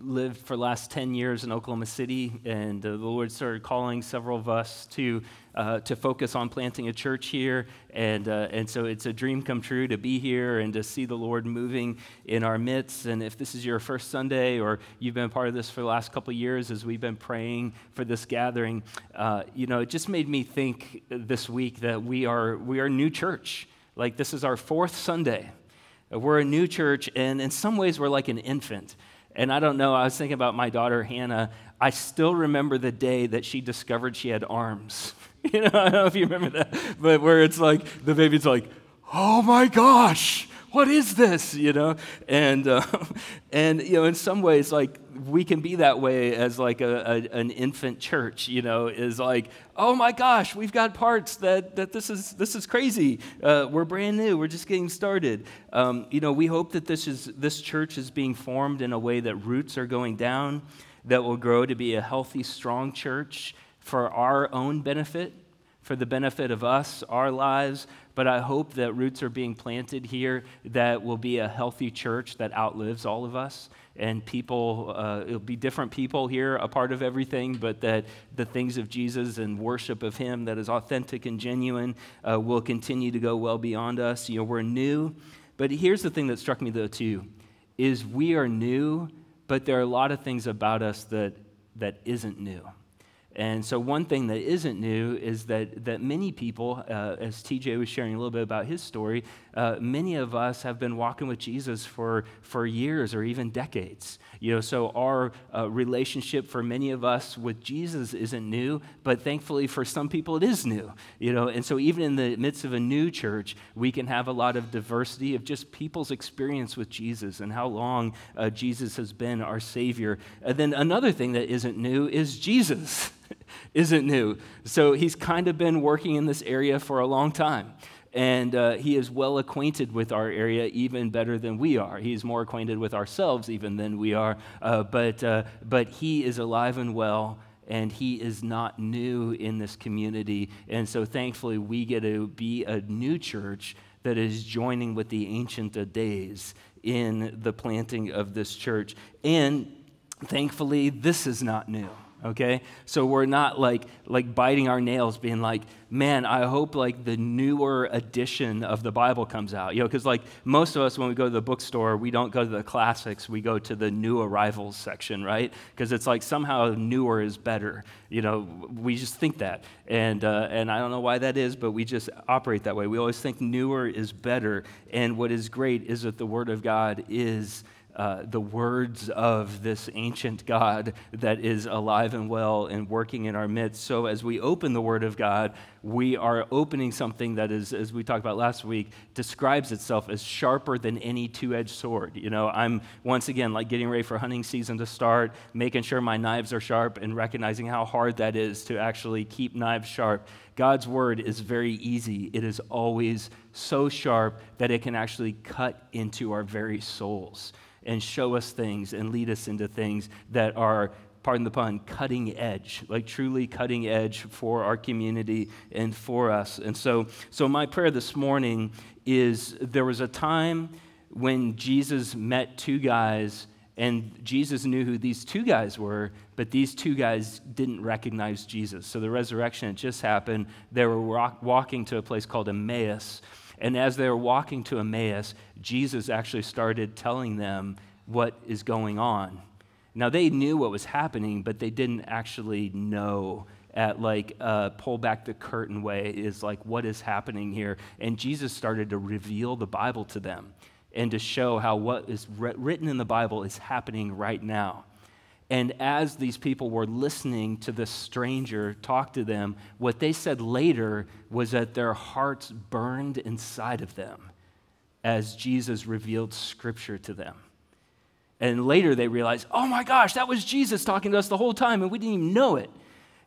lived for last 10 years in Oklahoma City, and uh, the Lord started calling several of us to, uh, to focus on planting a church here. And, uh, and so it's a dream come true to be here and to see the Lord moving in our midst. And if this is your first Sunday or you've been part of this for the last couple of years as we've been praying for this gathering, uh, you know, it just made me think this week that we are, we are new church. Like this is our fourth Sunday. We're a new church, and in some ways, we're like an infant. And I don't know, I was thinking about my daughter Hannah. I still remember the day that she discovered she had arms. you know, I don't know if you remember that, but where it's like the baby's like, oh my gosh, what is this? You know, and uh, and you know, in some ways, like we can be that way as like a, a, an infant church. You know, is like, oh my gosh, we've got parts that that this is this is crazy. Uh, we're brand new. We're just getting started. Um, you know, we hope that this is this church is being formed in a way that roots are going down, that will grow to be a healthy, strong church for our own benefit for the benefit of us, our lives, but I hope that roots are being planted here that will be a healthy church that outlives all of us. And people, uh, it'll be different people here, a part of everything, but that the things of Jesus and worship of Him that is authentic and genuine uh, will continue to go well beyond us. You know, we're new. But here's the thing that struck me, though, too, is we are new, but there are a lot of things about us that, that isn't new. And so, one thing that isn't new is that, that many people, uh, as TJ was sharing a little bit about his story, uh, many of us have been walking with Jesus for, for years or even decades. You know, so our uh, relationship for many of us with Jesus isn't new, but thankfully for some people it is new. You know, and so even in the midst of a new church, we can have a lot of diversity of just people's experience with Jesus and how long uh, Jesus has been our Savior. And then another thing that isn't new is Jesus. isn't new. So he's kind of been working in this area for a long time. And uh, he is well acquainted with our area even better than we are. He's more acquainted with ourselves even than we are. Uh, but, uh, but he is alive and well, and he is not new in this community. And so thankfully, we get to be a new church that is joining with the Ancient of Days in the planting of this church. And thankfully, this is not new okay? So we're not like like biting our nails being like man i hope like the newer edition of the bible comes out. You know because like most of us when we go to the bookstore we don't go to the classics we go to the new arrivals section right? Because it's like somehow newer is better you know? We just think that. And uh, and i don't know why that is but we just operate that way. We always think newer is better and what is great is that the word of god is uh, the words of this ancient God that is alive and well and working in our midst. So, as we open the Word of God, we are opening something that is, as we talked about last week, describes itself as sharper than any two edged sword. You know, I'm once again like getting ready for hunting season to start, making sure my knives are sharp and recognizing how hard that is to actually keep knives sharp. God's Word is very easy, it is always so sharp that it can actually cut into our very souls and show us things and lead us into things that are pardon the pun, cutting edge, like truly cutting edge for our community and for us. And so, so my prayer this morning is there was a time when Jesus met two guys, and Jesus knew who these two guys were, but these two guys didn't recognize Jesus. So the resurrection had just happened. They were walk, walking to a place called Emmaus. And as they were walking to Emmaus, Jesus actually started telling them what is going on. Now, they knew what was happening, but they didn't actually know at like uh, pull back the curtain way is like what is happening here. And Jesus started to reveal the Bible to them and to show how what is written in the Bible is happening right now. And as these people were listening to this stranger talk to them, what they said later was that their hearts burned inside of them as Jesus revealed scripture to them. And later they realized, oh my gosh, that was Jesus talking to us the whole time, and we didn't even know it.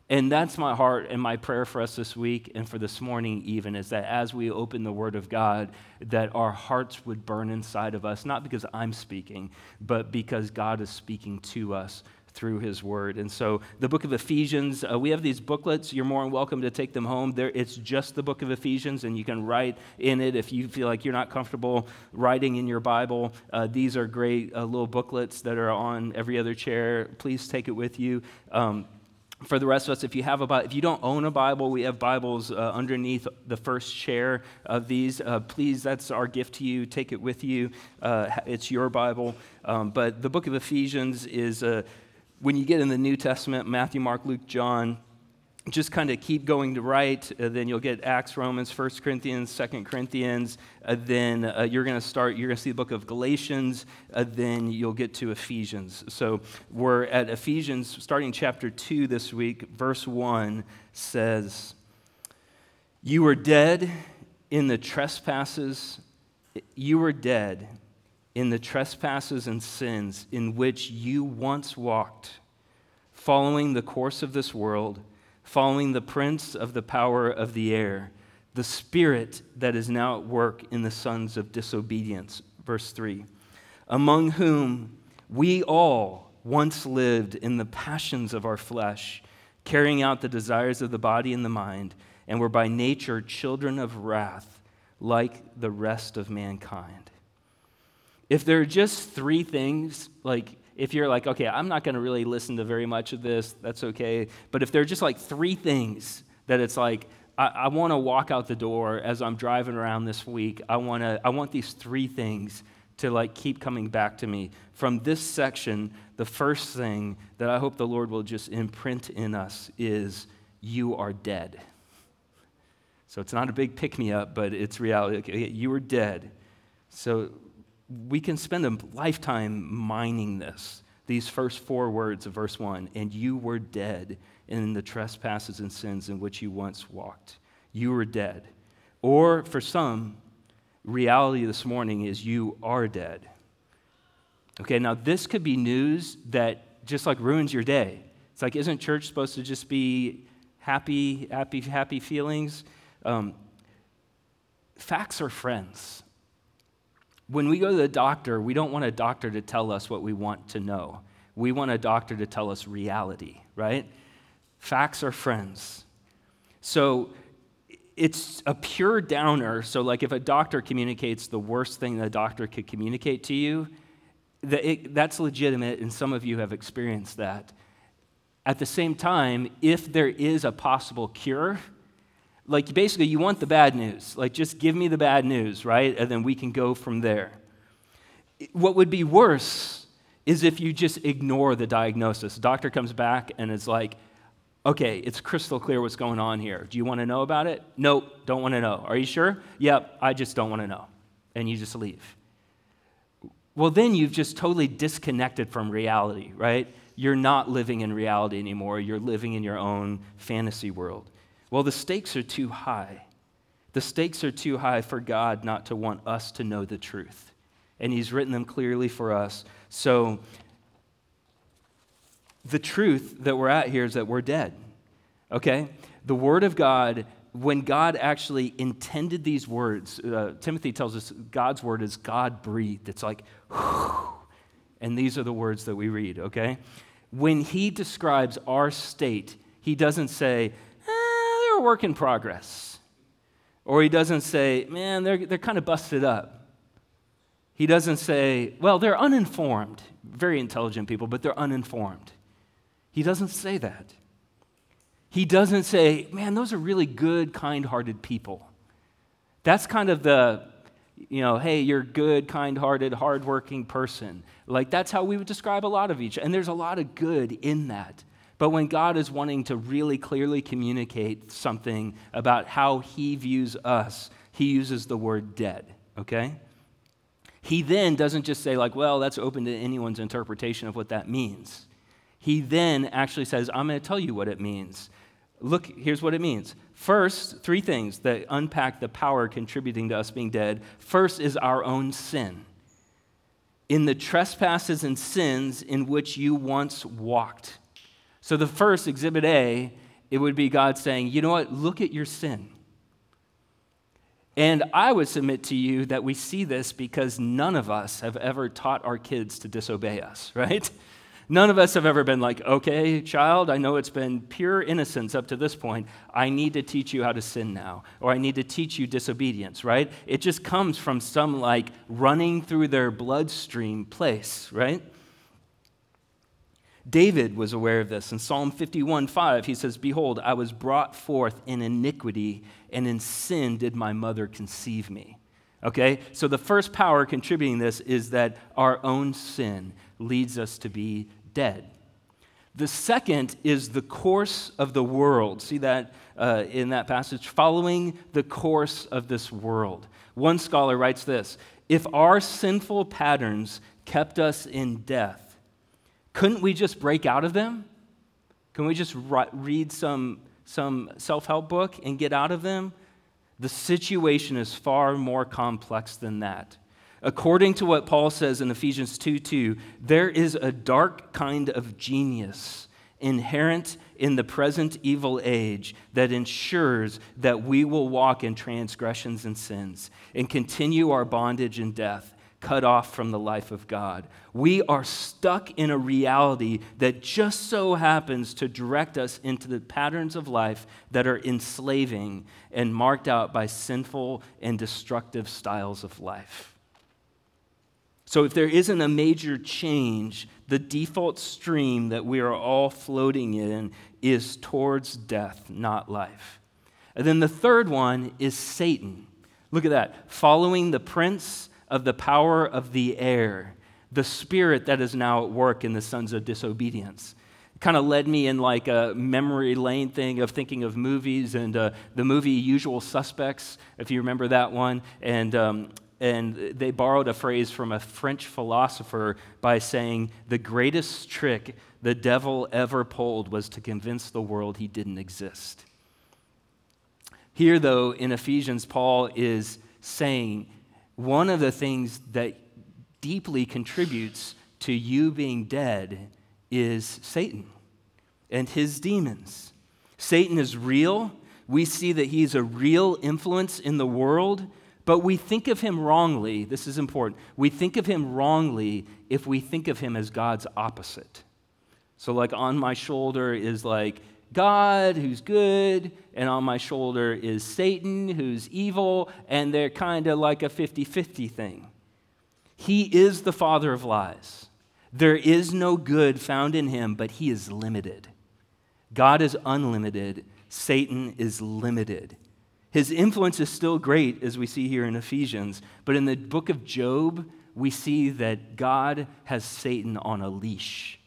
And that's my heart and my prayer for us this week and for this morning, even, is that as we open the Word of God, that our hearts would burn inside of us, not because I'm speaking, but because God is speaking to us through his word. And so, the book of Ephesians, uh, we have these booklets. You're more than welcome to take them home. It's just the book of Ephesians, and you can write in it if you feel like you're not comfortable writing in your Bible. Uh, these are great uh, little booklets that are on every other chair. Please take it with you. Um, for the rest of us, if you have a if you don't own a Bible, we have Bibles uh, underneath the first chair of these. Uh, please, that's our gift to you. Take it with you. Uh, it's your Bible. Um, but the book of Ephesians is uh, when you get in the New Testament, Matthew, Mark, Luke, John, just kind of keep going to right. Uh, then you'll get Acts, Romans, 1 Corinthians, 2 Corinthians. Uh, then uh, you're going to start, you're going to see the book of Galatians. Uh, then you'll get to Ephesians. So we're at Ephesians, starting chapter 2 this week. Verse 1 says, You were dead in the trespasses, you were dead in the trespasses and sins in which you once walked, following the course of this world, following the prince of the power of the air, the spirit that is now at work in the sons of disobedience. Verse 3 Among whom we all once lived in the passions of our flesh, carrying out the desires of the body and the mind, and were by nature children of wrath, like the rest of mankind. If there are just three things, like if you're like, okay, I'm not going to really listen to very much of this, that's okay. But if there are just like three things that it's like, I, I want to walk out the door as I'm driving around this week, I, wanna, I want these three things to like keep coming back to me. From this section, the first thing that I hope the Lord will just imprint in us is you are dead. So it's not a big pick me up, but it's reality. Okay, you are dead. So we can spend a lifetime mining this, these first four words of verse 1 and you were dead in the trespasses and sins in which you once walked. You were dead. Or for some, reality this morning is you are dead. Okay, now this could be news that just like ruins your day. It's like, isn't church supposed to just be happy, happy, happy feelings? Um, facts are friends. When we go to the doctor, we don't want a doctor to tell us what we want to know. We want a doctor to tell us reality, right? Facts are friends. So it's a pure downer. So, like, if a doctor communicates the worst thing a doctor could communicate to you, that's legitimate, and some of you have experienced that. At the same time, if there is a possible cure, like basically you want the bad news. Like just give me the bad news right? And then we can go from there. What would be worse is if you just ignore the diagnosis. Doctor comes back and is like okay it's crystal clear what's going on here. Do you want to know about it? Nope don't want to know. Are you sure? Yep i just don't want to know. And you just leave. Well then you've just totally disconnected from reality right? You're not living in reality anymore. You're living in your own fantasy world well, the stakes are too high. The stakes are too high for God not to want us to know the truth. And He's written them clearly for us. So, the truth that we're at here is that we're dead. Okay? The Word of God, when God actually intended these words, uh, Timothy tells us God's Word is God breathed. It's like, whew, and these are the words that we read, okay? When He describes our state, He doesn't say, a work in progress. Or he doesn't say, man, they're, they're kind of busted up. He doesn't say, well, they're uninformed. Very intelligent people, but they're uninformed. He doesn't say that. He doesn't say, man, those are really good, kind hearted people. That's kind of the, you know, hey, you're good, kind hearted, hardworking person. Like, that's how we would describe a lot of each. And there's a lot of good in that. But when God is wanting to really clearly communicate something about how he views us, he uses the word dead, okay? He then doesn't just say, like, well, that's open to anyone's interpretation of what that means. He then actually says, I'm going to tell you what it means. Look, here's what it means. First, three things that unpack the power contributing to us being dead. First is our own sin. In the trespasses and sins in which you once walked. So, the first, exhibit A, it would be God saying, you know what, look at your sin. And I would submit to you that we see this because none of us have ever taught our kids to disobey us, right? None of us have ever been like, okay, child, I know it's been pure innocence up to this point. I need to teach you how to sin now, or I need to teach you disobedience, right? It just comes from some like running through their bloodstream place, right? David was aware of this. In Psalm 51 5, he says, Behold, I was brought forth in iniquity, and in sin did my mother conceive me. Okay? So the first power contributing this is that our own sin leads us to be dead. The second is the course of the world. See that uh, in that passage? Following the course of this world. One scholar writes this If our sinful patterns kept us in death, couldn't we just break out of them? Can we just read some, some self help book and get out of them? The situation is far more complex than that. According to what Paul says in Ephesians 2 2, there is a dark kind of genius inherent in the present evil age that ensures that we will walk in transgressions and sins and continue our bondage and death, cut off from the life of God. We are stuck in a reality that just so happens to direct us into the patterns of life that are enslaving and marked out by sinful and destructive styles of life. So, if there isn't a major change, the default stream that we are all floating in is towards death, not life. And then the third one is Satan. Look at that. Following the prince of the power of the air, the spirit that is now at work in the sons of disobedience. Kind of led me in like a memory lane thing of thinking of movies and uh, the movie Usual Suspects, if you remember that one. And um, and they borrowed a phrase from a French philosopher by saying, The greatest trick the devil ever pulled was to convince the world he didn't exist. Here, though, in Ephesians, Paul is saying one of the things that deeply contributes to you being dead is Satan and his demons. Satan is real. We see that he's a real influence in the world but we think of him wrongly. This is important. We think of him wrongly if we think of him as God's opposite. So, like, on my shoulder is like God, who's good, and on my shoulder is Satan, who's evil, and they're kind of like a 50 50 thing. He is the father of lies. There is no good found in him, but he is limited. God is unlimited, Satan is limited. His influence is still great, as we see here in Ephesians, but in the book of Job, we see that God has Satan on a leash.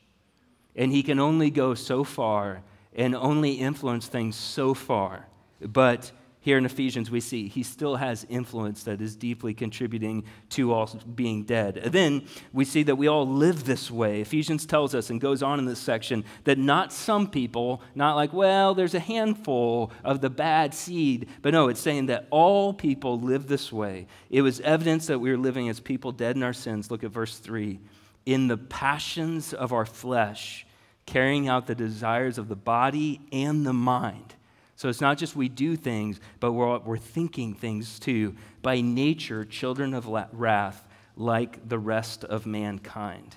And he can only go so far and only influence things so far. But here in Ephesians, we see he still has influence that is deeply contributing to all being dead. And then we see that we all live this way. Ephesians tells us and goes on in this section that not some people, not like, well, there's a handful of the bad seed, but no, it's saying that all people live this way. It was evidence that we were living as people dead in our sins. Look at verse 3 in the passions of our flesh, carrying out the desires of the body and the mind. So it's not just we do things, but we're, we're thinking things too. By nature, children of wrath, like the rest of mankind.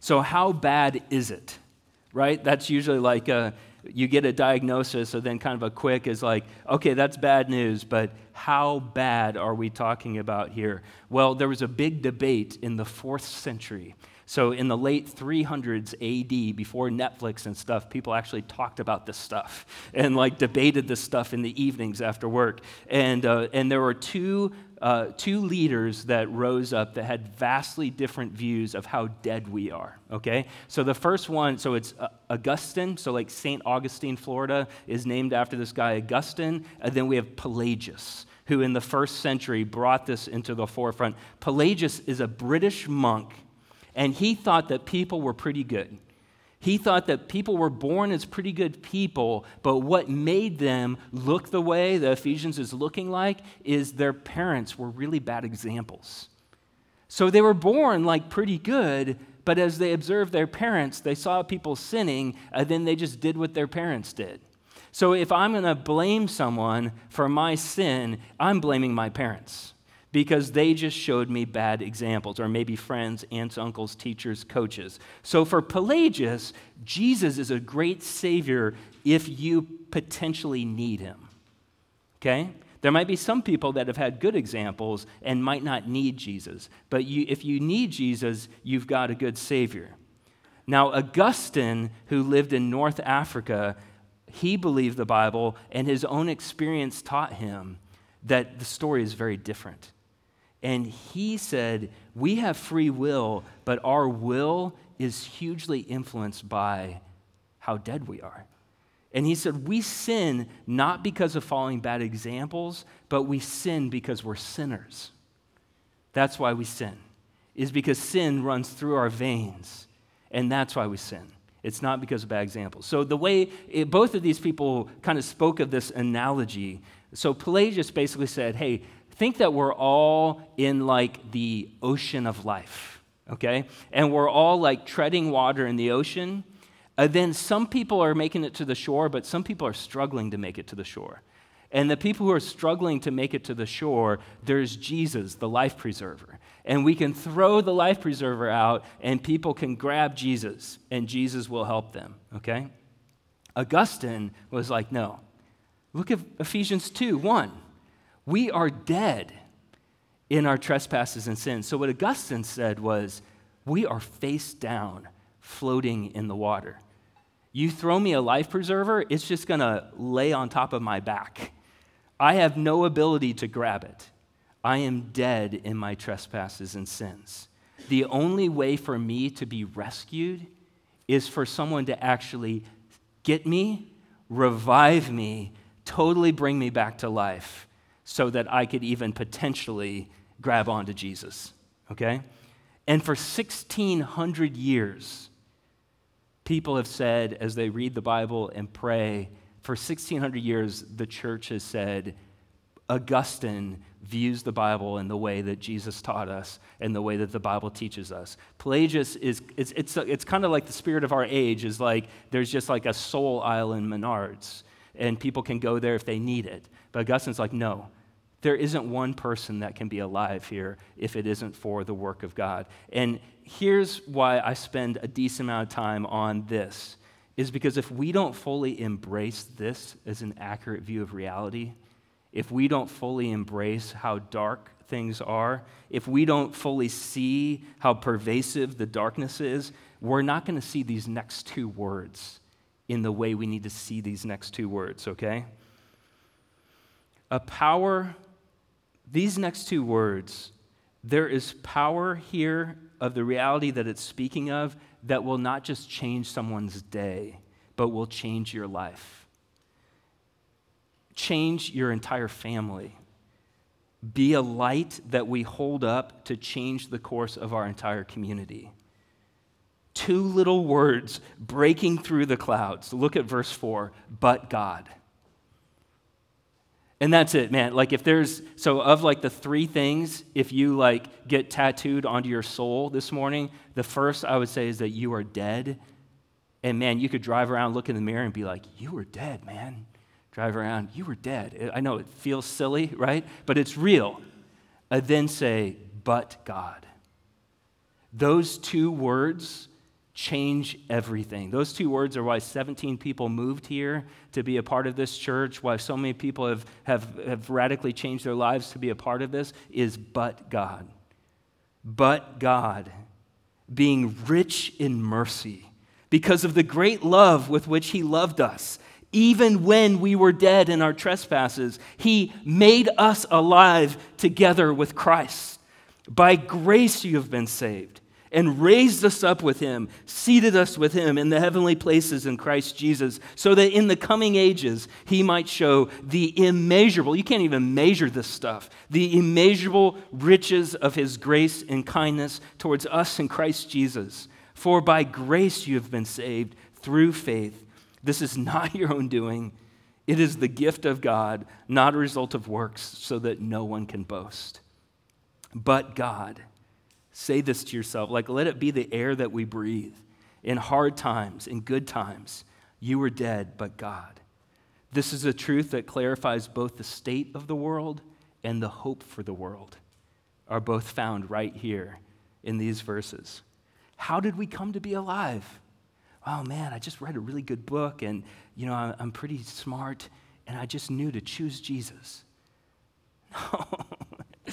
So, how bad is it? Right? That's usually like a, you get a diagnosis, so then kind of a quick is like, okay, that's bad news, but how bad are we talking about here? Well, there was a big debate in the fourth century so, in the late 300s AD, before Netflix and stuff, people actually talked about this stuff and like debated this stuff in the evenings after work. And, uh, and there were two, uh, two leaders that rose up that had vastly different views of how dead we are, okay? So, the first one, so it's uh, Augustine, so like St. Augustine, Florida, is named after this guy, Augustine. And then we have Pelagius who in the first century brought this into the forefront. Pelagius is a British monk and he thought that people were pretty good. He thought that people were born as pretty good people, but what made them look the way the Ephesians is looking like is their parents were really bad examples. So they were born like pretty good, but as they observed their parents, they saw people sinning, and then they just did what their parents did. So if I'm going to blame someone for my sin, I'm blaming my parents because they just showed me bad examples, or maybe friends, aunts, uncles, teachers, coaches. So for Pelagius, Jesus is a great Savior if you potentially need him. Okay? There might be some people that have had good examples and might not need Jesus, but you, if you need Jesus, you've got a good Savior. Now, Augustine, who lived in North Africa, he believed the Bible, and his own experience taught him that the story is very different. And he said, We have free will, but our will is hugely influenced by how dead we are. And he said, We sin not because of following bad examples, but we sin because we're sinners. That's why we sin, is because sin runs through our veins. And that's why we sin. It's not because of bad examples. So, the way it, both of these people kind of spoke of this analogy, so Pelagius basically said, hey, think that we're all in like the ocean of life, okay? And we're all like treading water in the ocean. And then some people are making it to the shore, but some people are struggling to make it to the shore. And the people who are struggling to make it to the shore, there's Jesus, the life preserver and we can throw the life preserver out and people can grab Jesus and Jesus will help them, okay? Augustine was like, no. Look at Ephesians 2 1. We are dead in our trespasses and sins. So, what Augustine said was, we are face down, floating in the water. You throw me a life preserver, it's just gonna lay on top of my back. I have no ability to grab it. I am dead in my trespasses and sins. The only way for me to be rescued is for someone to actually get me, revive me, totally bring me back to life so that I could even potentially grab onto Jesus. Okay? And for 1,600 years, people have said, as they read the Bible and pray, for 1,600 years, the church has said, Augustine views the Bible in the way that Jesus taught us and the way that the Bible teaches us. Pelagius is, it's, it's, it's kind of like the spirit of our age is like there's just like a soul island Menards, and people can go there if they need it. But Augustine's like, no, there isn't one person that can be alive here if it isn't for the work of God. And here's why I spend a decent amount of time on this is because if we don't fully embrace this as an accurate view of reality, if we don't fully embrace how dark things are, if we don't fully see how pervasive the darkness is, we're not going to see these next two words in the way we need to see these next two words, okay? A power, these next two words, there is power here of the reality that it's speaking of that will not just change someone's day, but will change your life change your entire family. Be a light that we hold up to change the course of our entire community. Two little words breaking through the clouds. Look at verse 4 but God. And that's it, man. Like if there's so of like the three things if you like get tattooed onto your soul this morning, the first I would say is that you are dead. And man, you could drive around, look in the mirror and be like, "You were dead, man." drive around, you were dead. I know it feels silly, right? But it's real. Then say, but God. Those two words change everything. Those two words are why 17 people moved here to be a part of this church, why so many people have, have, have radically changed their lives to be a part of this, is but God. But God, being rich in mercy, because of the great love with which He loved us even when we were dead in our trespasses, He made us alive together with Christ. By grace you have been saved, and raised us up with Him, seated us with Him in the heavenly places in Christ Jesus, so that in the coming ages He might show the immeasurable, you can't even measure this stuff, the immeasurable riches of His grace and kindness towards us in Christ Jesus. For by grace you have been saved through faith this is not your own doing. It is the gift of God, not a result of works, so that no one can boast. But God, say this to yourself, like let it be the air that we breathe. In hard times, in good times, you were dead, but God. This is a truth that clarifies both the state of the world and the hope for the world. are both found right here in these verses. How did we come to be alive? Oh man, I just read a really good book and, you know, I'm pretty smart and I just knew to choose Jesus. No.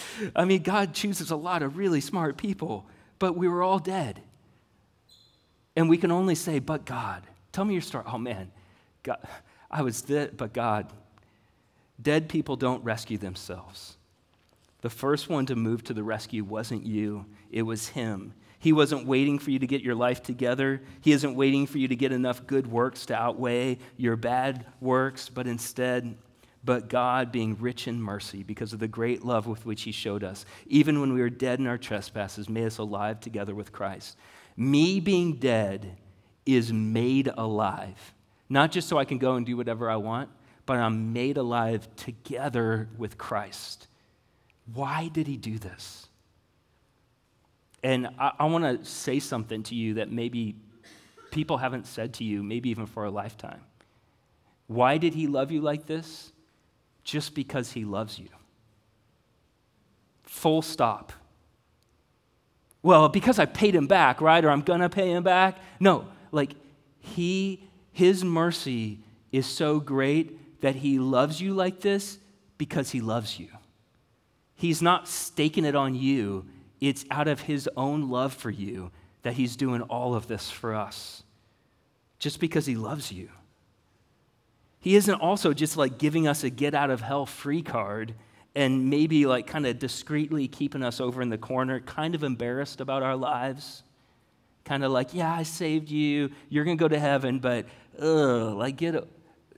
I mean, God chooses a lot of really smart people, but we were all dead. And we can only say, but God. Tell me your story. Oh man, God, I was dead, but God. Dead people don't rescue themselves. The first one to move to the rescue wasn't you, it was Him. He wasn't waiting for you to get your life together. He isn't waiting for you to get enough good works to outweigh your bad works, but instead, but God, being rich in mercy because of the great love with which He showed us, even when we were dead in our trespasses, made us alive together with Christ. Me being dead is made alive. Not just so I can go and do whatever I want, but I'm made alive together with Christ. Why did He do this? And I, I want to say something to you that maybe people haven't said to you, maybe even for a lifetime. Why did he love you like this? Just because he loves you. Full stop. Well, because I paid him back, right? Or I'm going to pay him back. No, like he his mercy is so great that he loves you like this because he loves you. He's not staking it on you it's out of his own love for you that he's doing all of this for us, just because he loves you. He isn't also just like giving us a get out of hell free card and maybe like kind of discreetly keeping us over in the corner, kind of embarrassed about our lives. Kind of like, yeah, I saved you. You're going to go to heaven, but ugh, like, get it.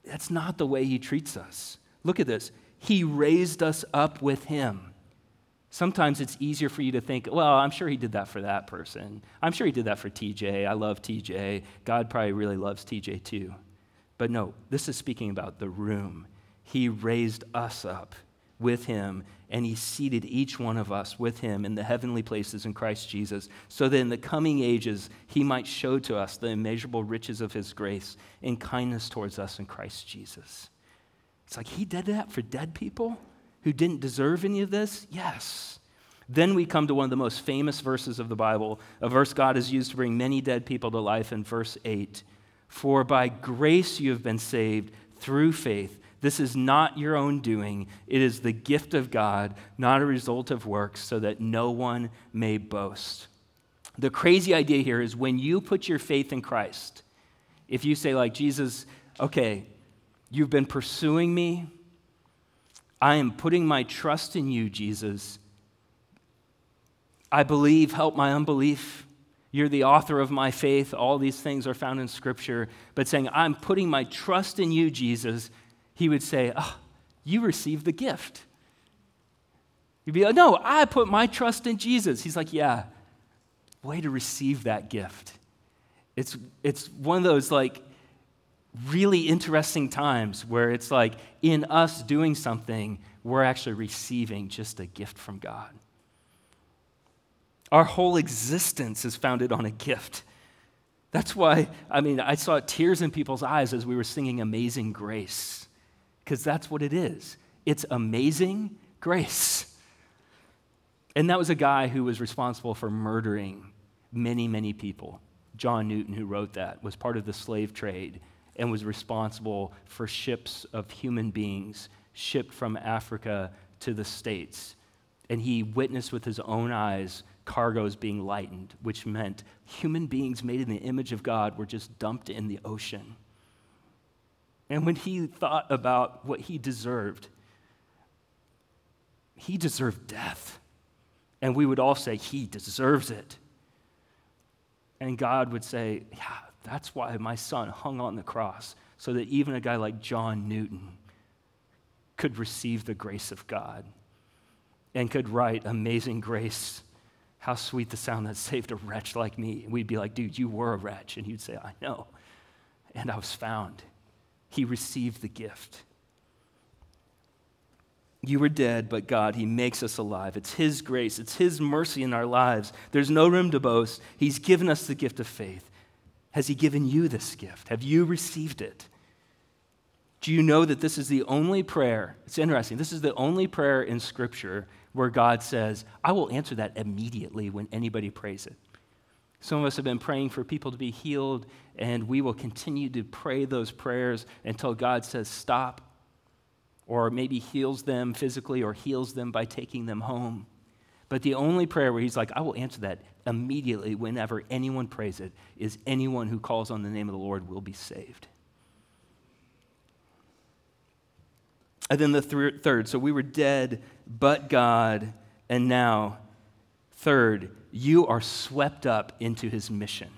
That's not the way he treats us. Look at this. He raised us up with him. Sometimes it's easier for you to think, well, I'm sure he did that for that person. I'm sure he did that for TJ. I love TJ. God probably really loves TJ too. But no, this is speaking about the room. He raised us up with him, and he seated each one of us with him in the heavenly places in Christ Jesus, so that in the coming ages he might show to us the immeasurable riches of his grace and kindness towards us in Christ Jesus. It's like he did that for dead people? who didn't deserve any of this? Yes. Then we come to one of the most famous verses of the Bible, a verse God has used to bring many dead people to life in verse 8. For by grace you have been saved through faith. This is not your own doing, it is the gift of God, not a result of works, so that no one may boast. The crazy idea here is when you put your faith in Christ, if you say, like, Jesus, okay, you've been pursuing me, I am putting my trust in you, Jesus. I believe, help my unbelief. You're the author of my faith. All these things are found in Scripture. But saying, I'm putting my trust in you, Jesus, he would say, oh, You received the gift. You'd be like, No, I put my trust in Jesus. He's like, Yeah, way to receive that gift. It's, it's one of those like really interesting times where it's like in us doing something, we're actually receiving just a gift from God. Our whole existence is founded on a gift. That's why, I mean, I saw tears in people's eyes as we were singing Amazing Grace, because that's what it is. It's amazing grace. And that was a guy who was responsible for murdering many, many people. John Newton, who wrote that, was part of the slave trade and was responsible for ships of human beings shipped from Africa to the States. And he witnessed with his own eyes cargoes being lightened, which meant human beings made in the image of God were just dumped in the ocean. And when he thought about what he deserved, he deserved death. And we would all say, He deserves it. And God would say, Yeah, that's why my son hung on the cross, so that even a guy like John Newton could receive the grace of God and could write Amazing Grace. How sweet the sound that saved a wretch like me. And we'd be like, dude, you were a wretch. And he'd say, I know. And I was found. He received the gift. You were dead, but God, He makes us alive. It's His grace, it's His mercy in our lives. There's no room to boast. He's given us the gift of faith. Has He given you this gift? Have you received it? Do you know that this is the only prayer? It's interesting. This is the only prayer in Scripture where God says, I will answer that immediately when anybody prays it. Some of us have been praying for people to be healed, and we will continue to pray those prayers until God says, Stop, or maybe heals them physically or heals them by taking them home. But the only prayer where He's like, I will answer that immediately whenever anyone prays it is anyone who calls on the name of the Lord will be saved. And then the th- third, so we were dead, but God, and now, third, you are swept up into his mission.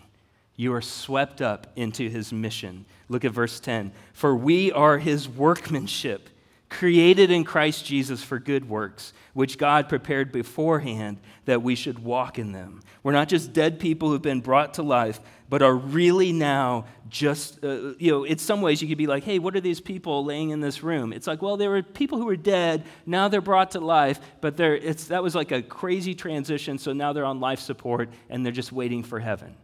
You are swept up into his mission. Look at verse 10. For we are his workmanship created in Christ Jesus for good works, which God prepared beforehand that we should walk in them. We're not just dead people who've been brought to life, but are really now just, uh, you know, in some ways you could be like, hey, what are these people laying in this room? It's like, well, there were people who were dead, now they're brought to life, but they're, it's, that was like a crazy transition, so now they're on life support and they're just waiting for heaven.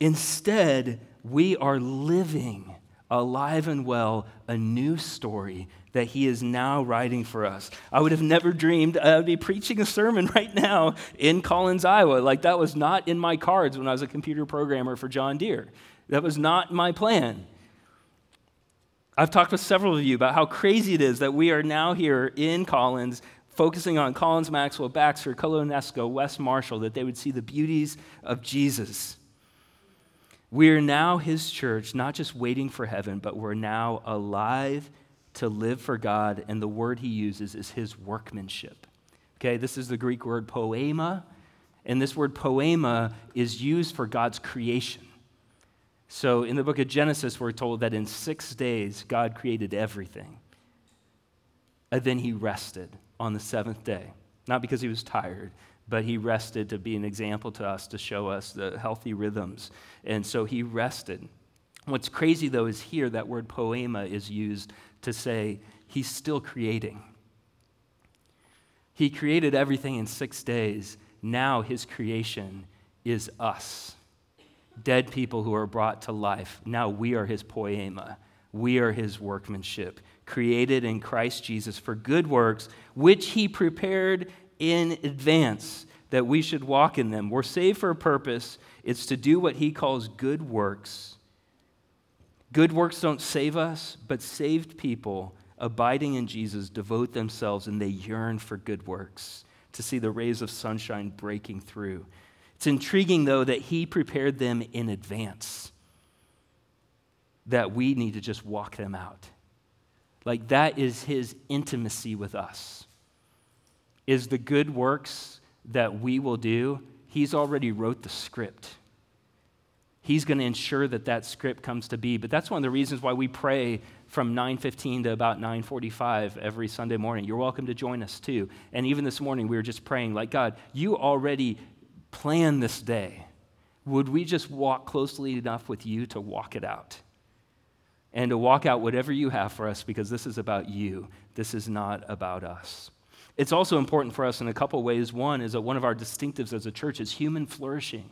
Instead, we are living alive and well, a new story that he is now writing for us. I would have never dreamed I'd be preaching a sermon right now in Collins, Iowa. Like that was not in my cards when I was a computer programmer for John Deere. That was not my plan. I've talked with several of you about how crazy it is that we are now here in Collins focusing on Collins, Maxwell, Baxter, Colo-NESCO, West Marshall, that they would see the beauties of Jesus. We are now his church, not just waiting for heaven, but we're now alive to live for God, and the word he uses is his workmanship. Okay, this is the Greek word poiema, and this word poiema is used for God's creation. So in the book of Genesis, we're told that in six days, God created everything. And then he rested on the seventh day. Not because he was tired, but he rested to be an example to us, to show us the healthy rhythms. And so he rested. What's crazy, though, is here that word poiema is used to say he's still creating. He created everything in six days. Now his creation is us, dead people who are brought to life. Now we are his poiema. We are his workmanship, created in Christ Jesus for good works, which he prepared in advance that we should walk in them. We're saved for a purpose. It's to do what he calls good works. Good works don't save us, but saved people abiding in Jesus devote themselves and they yearn for good works to see the rays of sunshine breaking through. It's intriguing, though, that he prepared them in advance, that we need to just walk them out. Like that is his intimacy with us is the good works that we will do, He's already wrote the script. He's going to ensure that that script comes to be. But that's one of the reasons why we pray from 9:15 to about 9:45 every Sunday morning. You're welcome to join us too. And even this morning we were just praying like God, you already planned this day. Would we just walk closely enough with you to walk it out? And to walk out whatever you have for us because this is about you. This is not about us. It's also important for us in a couple ways. One is that one of our distinctives as a church is human flourishing.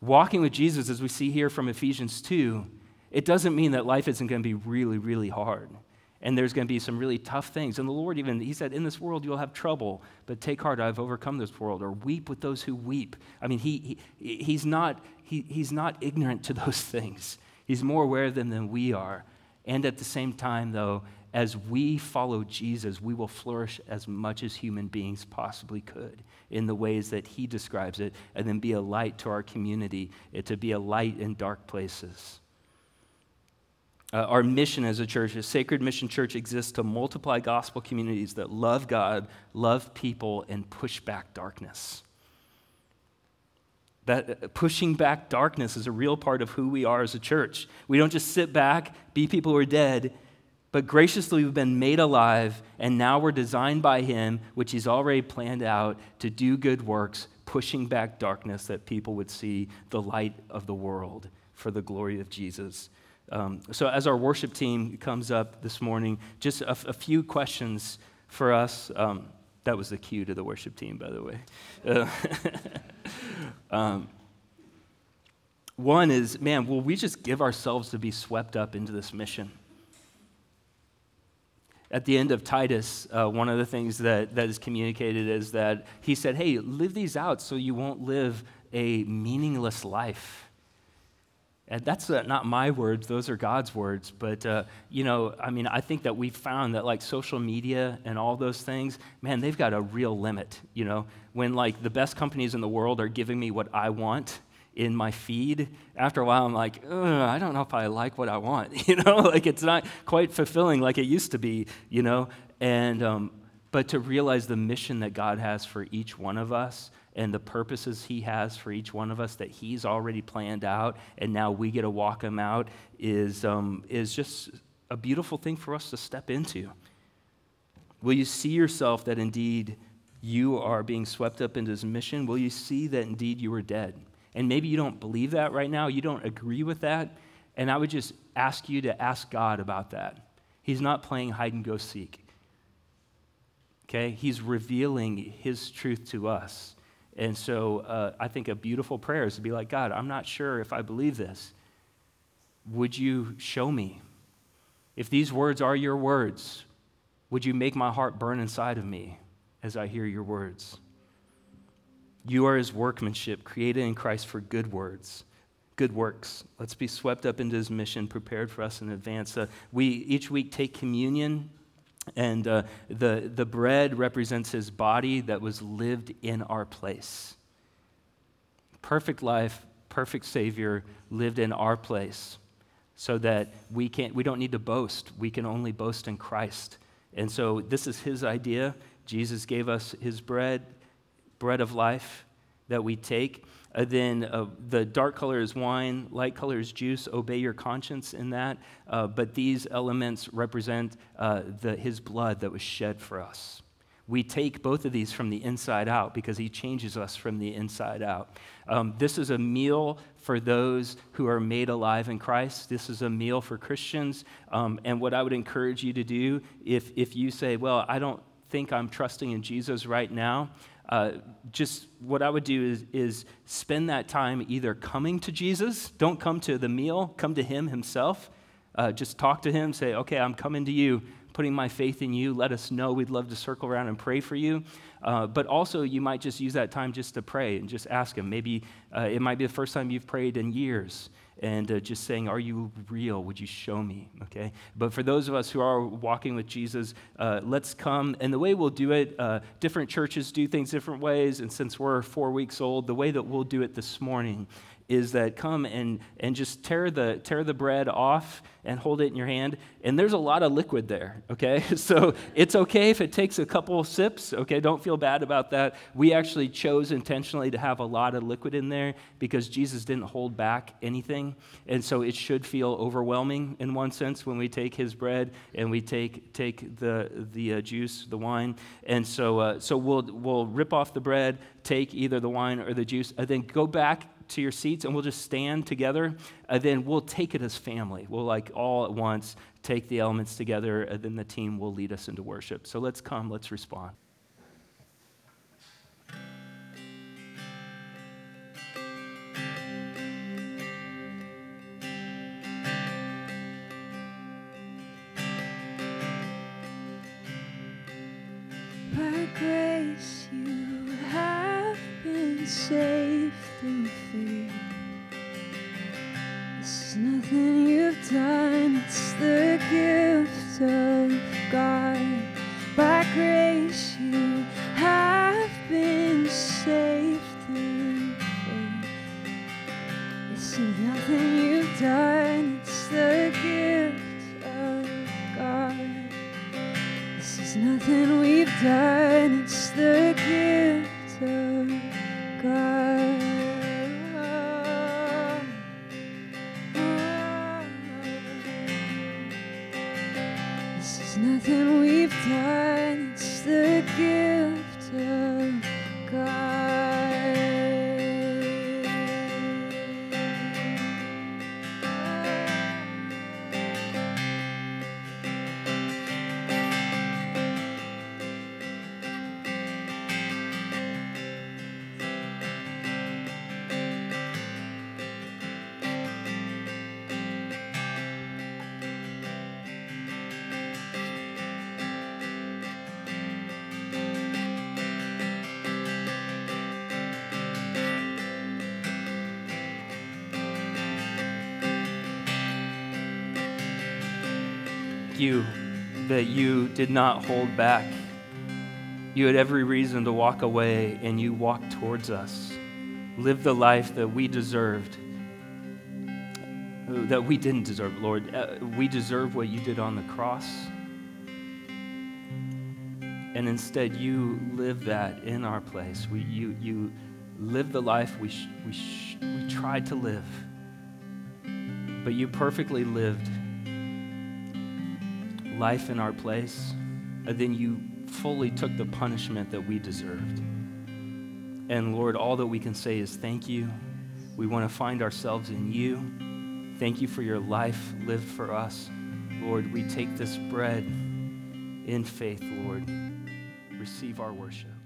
Walking with Jesus, as we see here from Ephesians 2, it doesn't mean that life isn't going to be really, really hard. And there's going to be some really tough things. And the Lord even, He said, In this world you'll have trouble, but take heart, I've overcome this world. Or weep with those who weep. I mean, he, he, he's, not, he, he's not ignorant to those things, He's more aware of them than we are. And at the same time, though, as we follow Jesus, we will flourish as much as human beings possibly could in the ways that he describes it, and then be a light to our community, eh, to be a light in dark places. Uh, our mission as a church, a sacred mission church, exists to multiply gospel communities that love God, love people, and push back darkness. That uh, pushing back darkness is a real part of who we are as a church. We don't just sit back, be people who are dead, but graciously we've been made alive, and now we're designed by Him, which He's already planned out to do good works, pushing back darkness that people would see the light of the world for the glory of Jesus. Um, so, as our worship team comes up this morning, just a, few questions for us. Um, that was the cue to the worship team, by the way. Uh, um, One is, man, will we just give ourselves to be swept up into this mission? At the end of Titus, uh, one of the things that, that is communicated is that he said, hey, live these out so you won't live a meaningless life. And that's uh, not my words, those are God's words. But, uh, you know, I mean, I think that we've found that, like, social media and all those things, man, they've got a real limit. You know, when, like, the best companies in the world are giving me what I want in my feed, after a while, I'm like, I don't know if I like what I want. You know, like, it's not quite fulfilling like it used to be, you know? And, um, but to realize the mission that God has for each one of us and the purposes He has for each one of us that He's already planned out, and now we get to walk them out, is, um, is just a beautiful thing for us to step into. Will you see yourself that indeed you are being swept up into His mission? Will you see that indeed you are dead? And maybe you don't believe that right now, you don't agree with that. And I would just ask you to ask God about that. He's not playing hide and go seek. Okay? He's revealing His truth to us. And so uh, I think a beautiful prayer is to be like, God, I'm not sure if I believe this. Would you show me? If these words are your words, would you make my heart burn inside of me as I hear your words? You are his workmanship, created in Christ for good words, good works. Let's be swept up into his mission, prepared for us in advance. Uh, we each week take communion and uh, the, the bread represents his body that was lived in our place. Perfect life, perfect Savior lived in our place so that we, can't, we don't need to boast. We can only boast in Christ. And so this is his idea. Jesus gave us his bread, bread of life that we take. Uh, then uh, the dark color is wine, light color is juice. Obey your conscience in that. Uh, but these elements represent uh, the, his blood that was shed for us. We take both of these from the inside out because he changes us from the inside out. Um, this is a meal for those who are made alive in Christ. This is a meal for Christians. Um, and what I would encourage you to do if, if you say, Well, I don't think I'm trusting in Jesus right now, uh, just what I would do is, is spend that time either coming to Jesus, don't come to the meal, come to Him Himself. Uh, just talk to Him, say, okay, I'm coming to you, putting my faith in you. Let us know. We'd love to circle around and pray for you. Uh, but also, you might just use that time just to pray and just ask Him. Maybe uh, it might be the first time you've prayed in years and uh, just saying, Are you real? Would you show me? Okay? But for those of us who are walking with Jesus, uh, let's come. And the way we'll do it, uh, different churches do things different ways. And since we're four weeks old, the way that we'll do it this morning is that come and, and just tear the, tear the bread off and hold it in your hand. And there's a lot of liquid there, okay? So it's okay if it takes a couple sips, okay? Don't feel bad about that. We actually chose intentionally to have a lot of liquid in there because Jesus didn't hold back anything. And so it should feel overwhelming in one sense when we take his bread and we take, take the, the uh, juice, the wine. And so, uh, so we'll, we'll rip off the bread, take either the wine or the juice, and then go back to your seats and we'll just stand together. And then we'll take it as family. We'll, like, all at once take the elements together, and then the team will lead us into worship. So let's come, let's respond. By grace you have been saved through faith. Nothing you've done, it's the gift of God. You that you did not hold back. You had every reason to walk away, and you walked towards us. Live the life that we deserved, that we didn't deserve, Lord. Uh, we deserve what you did on the cross. And instead, you live that in our place. We, you, you live the life we, sh- we, sh- we tried to live, but you perfectly lived life in our place, and then you fully took the punishment that we deserved. And Lord, all that we can say is thank you. We want to find ourselves in you. Thank you for your life lived for us. Lord, we take this bread in faith, Lord receive our worship.